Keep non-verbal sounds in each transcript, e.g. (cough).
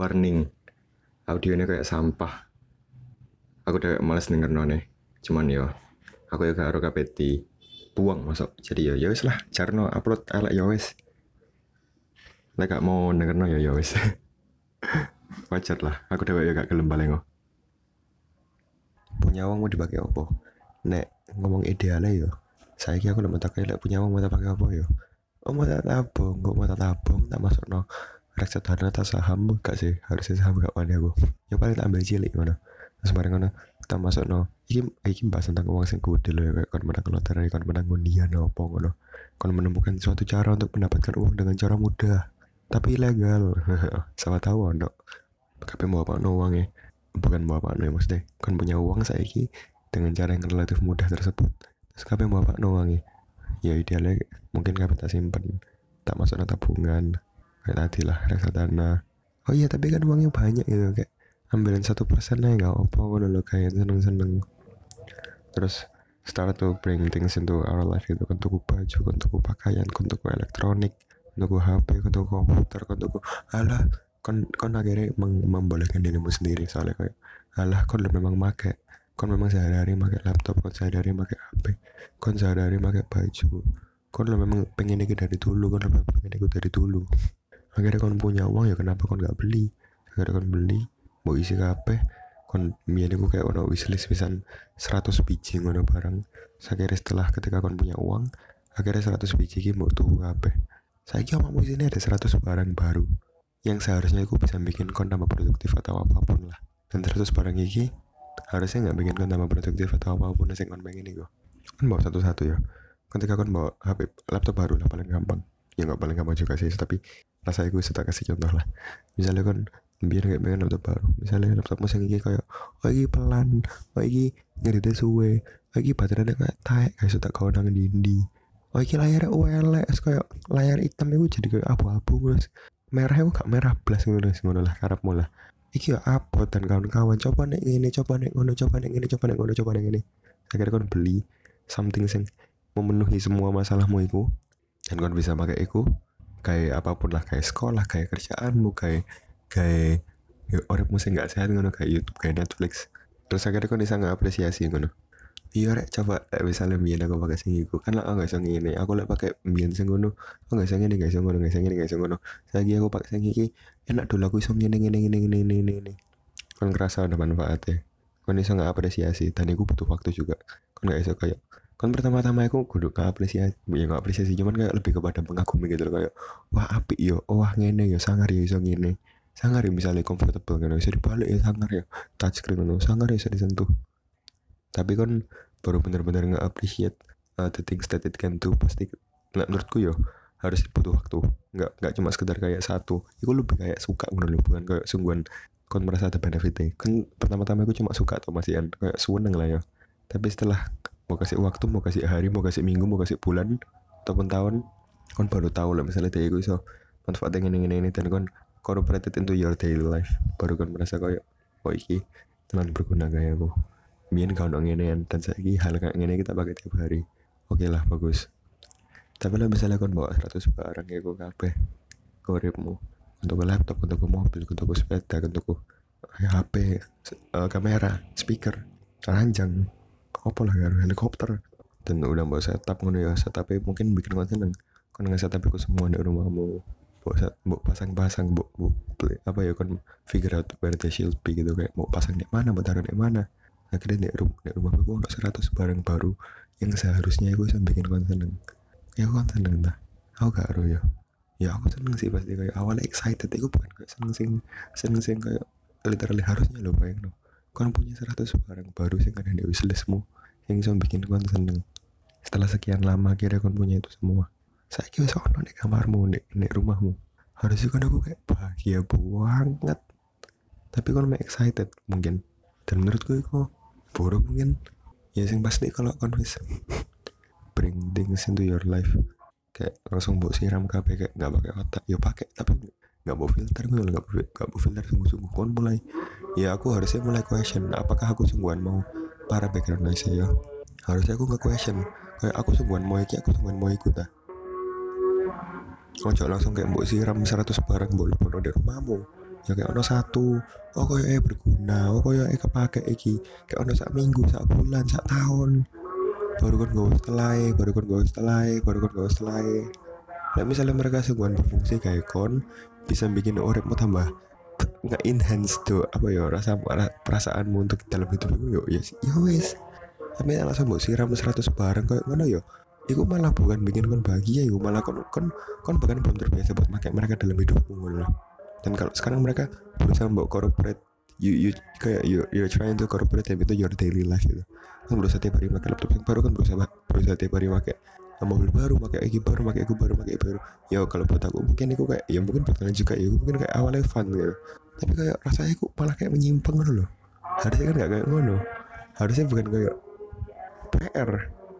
warning. Audionya kayak sampah. Aku udah males denger none cuman yo aku ya harus KPT buang masuk. Jadi yo ya wis lah jarno upload elek yo wis. Lek gak mau denger no yo yo (laughs) wajar lah aku udah ya gak gelem balengo punya uang mau dipakai apa? Nek ngomong idealnya yo saya kira aku udah tak lek punya uang mau pakai apa yo oh mau tabung kok mau tabung tak masuk no reksadana atau saham gak sih? Harusnya saham gak wani aku ya paling tak ambil cilik mana terus bareng ngono kita masuk no iki iki bahas tentang uang sing gede loh ya kon menang lotre kon menang undian apa ngono. Kon menemukan suatu cara untuk mendapatkan uang dengan cara mudah tapi ilegal. (laughs) Siapa tahu ono. Tapi mau apa no uangnya bukan mau apa no ya maksudnya. Kon punya uang saya iki dengan cara yang relatif mudah tersebut. Terus kape mau apa no uangnya ya idealnya mungkin kape tak simpen tak masuk tabungan kayak tadi lah reksadana oh iya tapi kan uangnya banyak gitu kayak ambilin satu persen aja nggak apa ngono lo kayak seneng seneng terus start to bring things into our life gitu kan tuku baju kan tuku pakaian kan tuku elektronik kan tuku HP kan tuku komputer kan tuku alah kon kon akhirnya mem membolehkan dirimu sendiri. Soalnya kayak alah kon memang make kon memang sehari-hari make laptop kon sehari-hari make HP kon sehari-hari make baju kon lo memang pengen itu dari dulu kon memang pengen itu dari dulu akhirnya kon punya uang ya kenapa kon nggak beli? Akhirnya kon beli mau isi kabeh. Kon biyen aku kayak ono wishlist pisan 100 biji ngono barang akhirnya setelah ketika kon punya uang akhirnya 100 biji ki mau tuh kabeh. Saya kira mau sini ada 100 barang baru yang seharusnya aku bisa bikin kon tambah produktif atau apa pun lah. Dan 100 barang iki harusnya nggak bikin kon tambah produktif atau apa pun yang kon pengen nih kan bawa satu-satu ya. Ketika kon bawa HP laptop baru lah paling gampang. Ya nggak paling gampang juga sih tapi rasa gue sudah kasih contoh lah. Misalnya kan biar kayak pengen laptop baru. Misalnya laptop mesin ini kayak oh ini pelan oh ini ngedit suwe oh ini baterainya kayak taek kayak sudah kau nang dindi oh ini layarnya OLED kayak layar hitam itu jadi kayak abu-abu guys merahnya kok gak merah belas ngono ngono lah karap mula iki ya apa dan kawan-kawan. Coba nek ini coba nek ngono coba nek ini coba nek ngono coba nek ini akhirnya kan beli something sing memenuhi semua masalahmu itu dan kan bisa pakai itu kayak apa pun lah kayak sekolah kayak kerjaanmu kayak kayak ya, orang musik nggak sehat ngono kayak YouTube kayak Netflix. Terus akhirnya kau bisa nggak apresiasi ngono? Iya rek coba eh, misalnya biar aku pakai sing iku. Kan lah aku nggak sing ini aku lah pakai biar sing ngono aku nggak sing ini nggak sing ngono nggak sing ini nggak sing ngono. Lagi aku pakai sing iki enak dulu aku sing ini ini ini ini ini kan kerasa ada manfaatnya. Kan bisa nggak apresiasi dan aku butuh waktu juga. Kan nggak bisa kayak kan pertama-tama aku kudu nggak apresiasi ya nggak apresiasi cuman kayak lebih kepada mengagumi gitu loh kayak wah api yo oh, wah ngene yo sangar yo iso ngene sangar ya misalnya comfortable kan bisa dibalik ya sangar ya touchscreen kan sangar ya bisa disentuh. Tapi kan baru benar-benar nggak appreciate uh, the things that it can do pasti nah, menurutku yo harus butuh waktu nggak nggak cuma sekedar kayak satu itu lebih kayak suka menurut bukan kayak sungguhan kon merasa ada benefitnya. Kan pertama-tama aku cuma suka atau masih kayak seneng lah ya tapi setelah mau kasih waktu mau kasih hari mau kasih minggu mau kasih bulan ataupun tahun kon baru tahu lah. Misalnya dia so manfaatnya ini ini ini dan kon incorporated into your daily life. Baru kon merasa kayak oh iki teman berguna gaya aku. Biar kau nong ini dan saya hal kayak gini kita pakai tiap hari. Oke lah bagus. Tapi lah misalnya kon bawa 100 barang ya gue kape koripmu untuk laptop untuk mobil untuk sepeda untuk HP uh, kamera speaker ranjang apa lah ya helikopter. Dan udah mau setup ngono ya setupnya mungkin bikin konten seneng kan nggak setup aku semua di rumahmu buat set mau pasang-pasang bu, bu apa ya kan figure out where the shield be gitu kayak mau pasang di mana mau taruh di mana. Akhirnya di rumah di rumah aku untuk seratus barang baru yang seharusnya aku bisa bikin konten seneng ya aku konten seneng dah. Aku gak ya. Ya aku seneng sih pasti kayak awalnya excited aku bukan kayak seneng sing seneng sing kayak literally harusnya loh bayang no kan punya 100 barang baru sih kan ada wishlistmu yang bisa bikin kon seneng setelah sekian lama kira kon punya itu semua. Saya kira ono di kamarmu di, di rumahmu. Harusnya kan aku kayak bahagia banget. Tapi kon excited mungkin. Dan menurutku itu buruk mungkin. Ya sing pasti kalau kon bisa (laughs) bring things into your life. Kayak langsung buat siram kape kayak nggak pakai otak ya pakai. Tapi nggak mau filter gue nggak nggak mau filter sungguh-sungguh. Kon mulai. Ya aku harusnya mulai question apakah aku sungguhan mau para background noise ya? Harusnya aku nggak question. Kayak aku sungguhan mau iki aku sungguhan mau ikut ah. Ojo langsung kayak mbok siram 100 barang boleh bono di rumahmu. Ya kayak ono satu oh koyo eh berguna oh koyo eh kepake iki. Kayak ono sak minggu sak bulan sak tahun. Baru kan gue setelah baru kan gue setelah baru kan gue setelah nah misalnya mereka sungguhan berfungsi kayak kon bisa bikin orang mau tambah nggak enhance tuh apa ya rasa perasaanmu untuk dalam hidup yo yes ya wes tapi langsung mau siram 100 barang kayak mana yo Iku malah bukan bikin kon bahagia, iku malah kon kon kon bahkan belum terbiasa buat pakai mereka dalam hidupmu loh. Dan kalau sekarang mereka berusaha membawa corporate you you kayak you you're trying to corporate itu your daily life gitu. Kan berusaha tiap hari pakai laptop yang baru kan berusaha berusaha tiap hari pakai mobil baru, pakai iki baru, pakai aku baru, pakai baru. Ya kalau buat aku mungkin aku kayak ya mungkin buat juga ya mungkin kayak awalnya fun gitu. Tapi kayak rasanya aku malah kayak menyimpang loh. Harusnya kan gak kayak ngono. Harusnya bukan kayak PR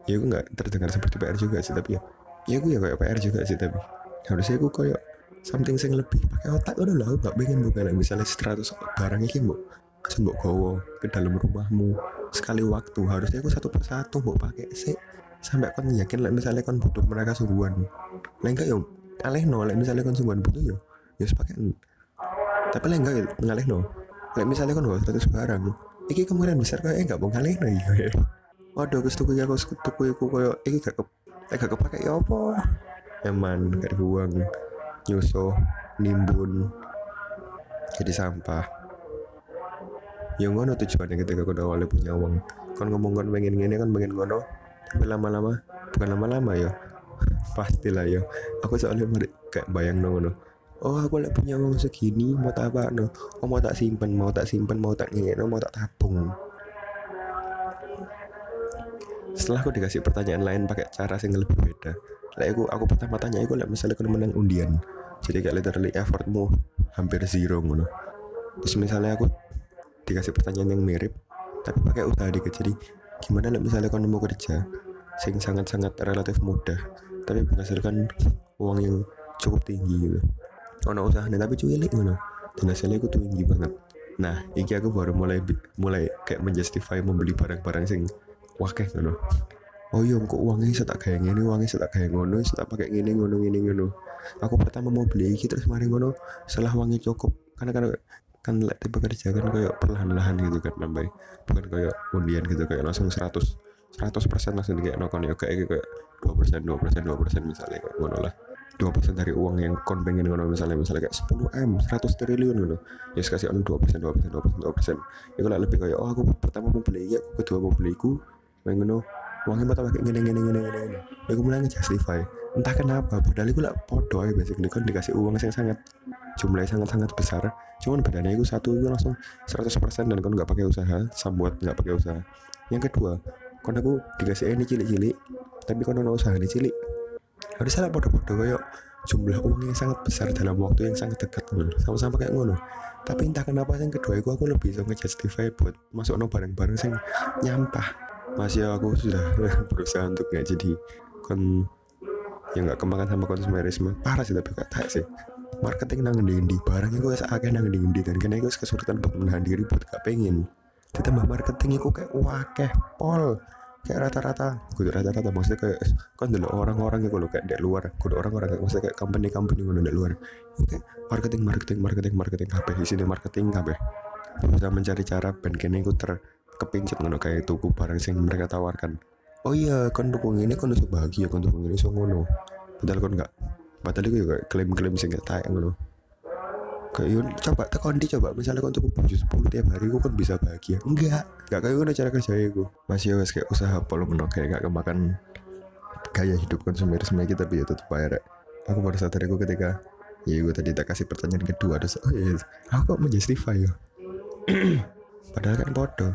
ya gue nggak terdengar seperti PR juga sih tapi ya ya gue ya kayak PR juga sih tapi harusnya gue kayak something sing lebih pakai otak udah lah nggak pengen bukan misalnya 100 barang ini mau sembok gowo ke dalam rumahmu sekali waktu harusnya aku satu persatu mau pakai sih sampai kan yakin lah misalnya kan butuh mereka sungguhan. Lah enggak yo aleh no lah misalnya kan sungguhan butuh yo ya pakai. Tapi lah enggak ngaleh no lah misalnya kan gak seratus barang iki kemungkinan besar kayak enggak mau ngaleh no ya waduh wis tuku aku tuku iku koyo iki gak ke eh gak kepake ya apa? Eman gak dibuang nyusuh nimbun jadi sampah. Yang ngono tujuannya ketika kau awalnya punya uang. Kan ngomong kan pengen gini kan pengen ngono lama-lama bukan lama-lama ya (laughs) pastilah ya aku soalnya kayak bayang ngono. Oh aku lagi punya uang segini mau tak apa no. Oh mau tak simpen mau tak simpen mau tak ngene mau tak tabung. Setelah aku dikasih pertanyaan lain pakai cara yang lebih beda. Lah aku aku pertama tanya aku lah misalnya kau menang undian. Jadi kayak literally effortmu hampir zero ngono. Terus misalnya aku dikasih pertanyaan yang mirip tapi pakai usaha dikit. Jadi gimana misalnya kau nemu kerja sing sangat-sangat relatif mudah tapi menghasilkan uang yang cukup tinggi gitu. Oh no usahanya tapi cuilik ngono. Dan hasilnya aku tinggi banget. Nah iki aku baru mulai mulai kayak menjustify membeli barang-barang sing wakeh ngono. Oh iya kok uangnya bisa tak kayak gini uangnya bisa tak kayak ngono bisa tak pakai gini ngono gini ngono. Aku pertama mau beli gitu terus mari ngono setelah uangnya cukup. Karena kan kan lek tipe kerja kan kayak perlahan-lahan gitu kan nambah bukan kayak undian gitu kayak langsung 100 100 persen langsung kayak nokon ya kayak kayak dua persen dua persen dua persen misalnya kayak ngono lah. dua persen dari uang yang kon pengen ngono misalnya misalnya kayak 10 m 100 triliun ngono. Ya kasih on dua persen dua persen dua persen dua persen. Itu lah lebih kayak oh aku pertama mau beli ya aku kedua mau beliku Main ngono. Uangnya mau pakai gini gini gini gini gini aku mulai justify entah kenapa padahal aku lah podo ya basically kan dikasih uang yang sangat jumlahnya sangat sangat besar. Cuman bedanya itu satu itu langsung 100% dan kan nggak pakai usaha sambuat nggak pakai usaha. Yang kedua kan aku dikasih ini cilik-cilik tapi kan ada usaha ini cilik. Harus salah podo-podo kayak jumlah uang yang sangat besar dalam waktu yang sangat dekat sama-sama kayak ngono. Tapi entah kenapa yang kedua itu aku lebih bisa ngejustify buat masuk no barang-barang yang nyampah. Masih aku sudah (laughs) berusaha untuk nggak jadi kon yang nggak kemakan sama konsumerisme. Parah sih tapi kata sih marketing nang di barangnya gue seakan nang di dan karena gue kesulitan buat menahan diri buat gak pengen. Ditambah marketing itu kayak wakeh pol. Kayak rata-rata gue rata-rata maksudnya kayak kan dulu orang-orang loh kayak di luar. Gue orang-orang kayak maksudnya kayak company-company gue di luar. Kayak marketing marketing marketing marketing. Kabeh sini marketing kabeh. Berusaha mencari cara band kene gue ter kepincet ngono kayak tuku barang sing mereka tawarkan. Oh iya kon dukung ini kon usah bahagia kon dukung ini so ngono. Padahal kon enggak padahal itu juga klaim-klaim sing gak taek ngono kayak coba tekan di coba. Misalnya tuku baju 10 tiap hari gue kan bisa bahagia. Enggak enggak kayak ngono cara kerja gue masih wes kayak usaha polo ngono kayak gak kemakan gaya hidup konsumerisme kita tapi ya tetap bayar aku baru sadar aku ketika ya gue tadi tak kasih pertanyaan kedua terus oh iya aku kok menjustify ya (clears throat) padahal kan bodoh.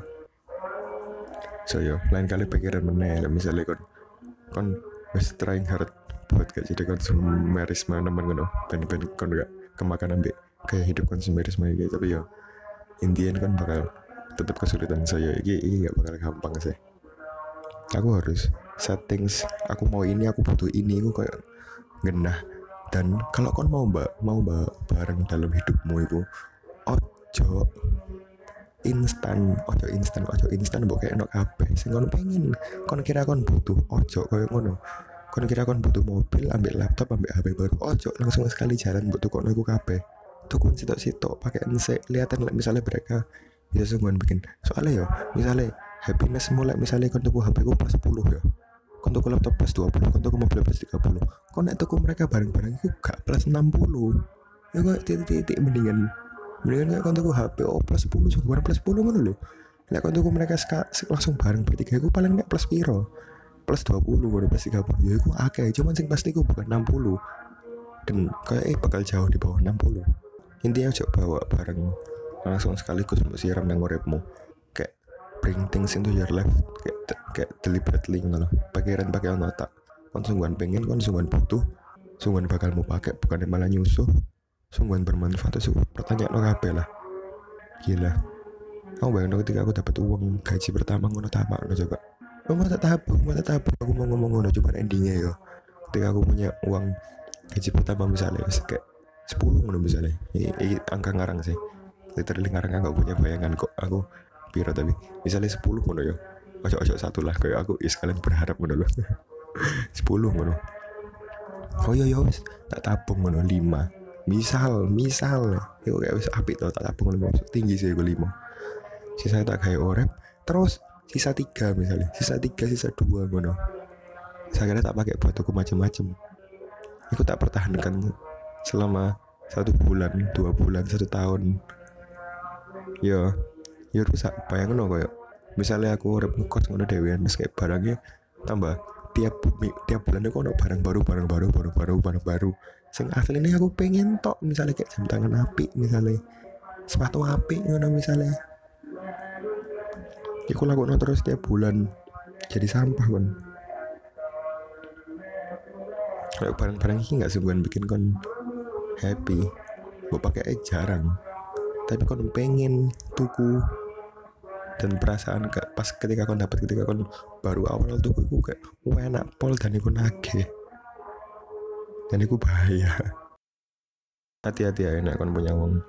So yo lain kali pikiran menel misalnya kon kon wis trying hard buat gak jadi konsumerisme nemen ngono. Ben ben kon gak kemakan ambek kayak hidup konsumerisme gitu tapi yo Indian kan bakal tetap kesulitan saya ini ini gak bakal gampang sih. Aku harus settings aku mau ini aku butuh ini aku kayak genah dan kalau kon mau mbak mau mbak bareng dalam hidupmu itu ojo instan ojo instan ojo instan mbok kayak enak kabeh. Ngono pengen kon kira kon butuh ojo koyo ngono kon kira kon butuh mobil ambil laptop ambil HP baru. Ojo langsung sekali jalan butuh kok iku kabeh. Tukun sitok-sitok pakai ensek kelihatan like, misalnya mereka bisa sungguhan bikin. Soalnya ya misalnya happiness mulai misalnya kon tuku HP ku plus 10 ya kon tuku laptop plus 20 kon tuku mobil plus 30 kon nek tuku mereka bareng-bareng itu gak plus 60 ya kok titik-titik mendingan mendingan kayak kon tuku HP oh plus 10 sungguhan plus 10 ngono lho. Nek kon tuku mereka langsung bareng bertiga aku paling nek plus piro plus 20 ngono plus 30 ya aku akeh. Cuman sing pasti ku bukan 60 dan kayak eh bakal jauh di bawah 60 intinya coba bawa bareng langsung sekaligus untuk siram nang uripmu. Kayak bring things into your life kayak kayak deliberately ngono pikiran pakai otak. Kon sungguhan pengen kon sungguhan butuh. Sungguhan bakal mau pakai bukan malah nyusuh. Sungguhan bermanfaat itu pertanyaan lo apa lah? Gila. Kamu bayangin ketika aku dapat uang gaji pertama ngono tamak lo coba lo mau tak tabung mau tak tabung. Aku mau ngomong ngono cuma endingnya yo. Ketika aku punya uang gaji pertama misalnya kayak 10 ngono misalnya. Ini, ini angka ngarang sih. Literally ngarang nggak punya bayangan kok. Aku piro tapi misalnya 10 ngono ya ojo ojo satu lah kayak aku is kalian berharap ngono loh (laughs) 10 ngono. Oh iya iya wis. Tak tabung ngono 5 misal misal. Itu kayak wis api tuh tak tabung ngono tinggi sih gue 5 sisa tak kayak orep terus sisa tiga misalnya. Sisa tiga sisa dua ngono. Saya kira tak pakai buat aku macam-macam aku tak pertahankan selama satu bulan dua bulan satu tahun. Yo yo rusak. Bayangin loh kayak misalnya aku urip ngekos ngono dewean terus kayak barangnya tambah tiap tiap bulan aku ono barang baru barang baru barang baru barang baru. Sing ini aku pengen tok misalnya kayak jam tangan api misalnya. Sepatu api ngono misalnya Iku lakukan terus tiap bulan jadi sampah kan kayak barang-barang ini nggak sungguhan bikin kon happy. Gue pakai jarang. Tapi kon pengen tuku dan perasaan gak pas ketika kon dapat ketika kon baru awal tuku gue kayak enak pol dan iku nage dan iku bahaya. (laughs) Hati-hati ya enak kon punya uang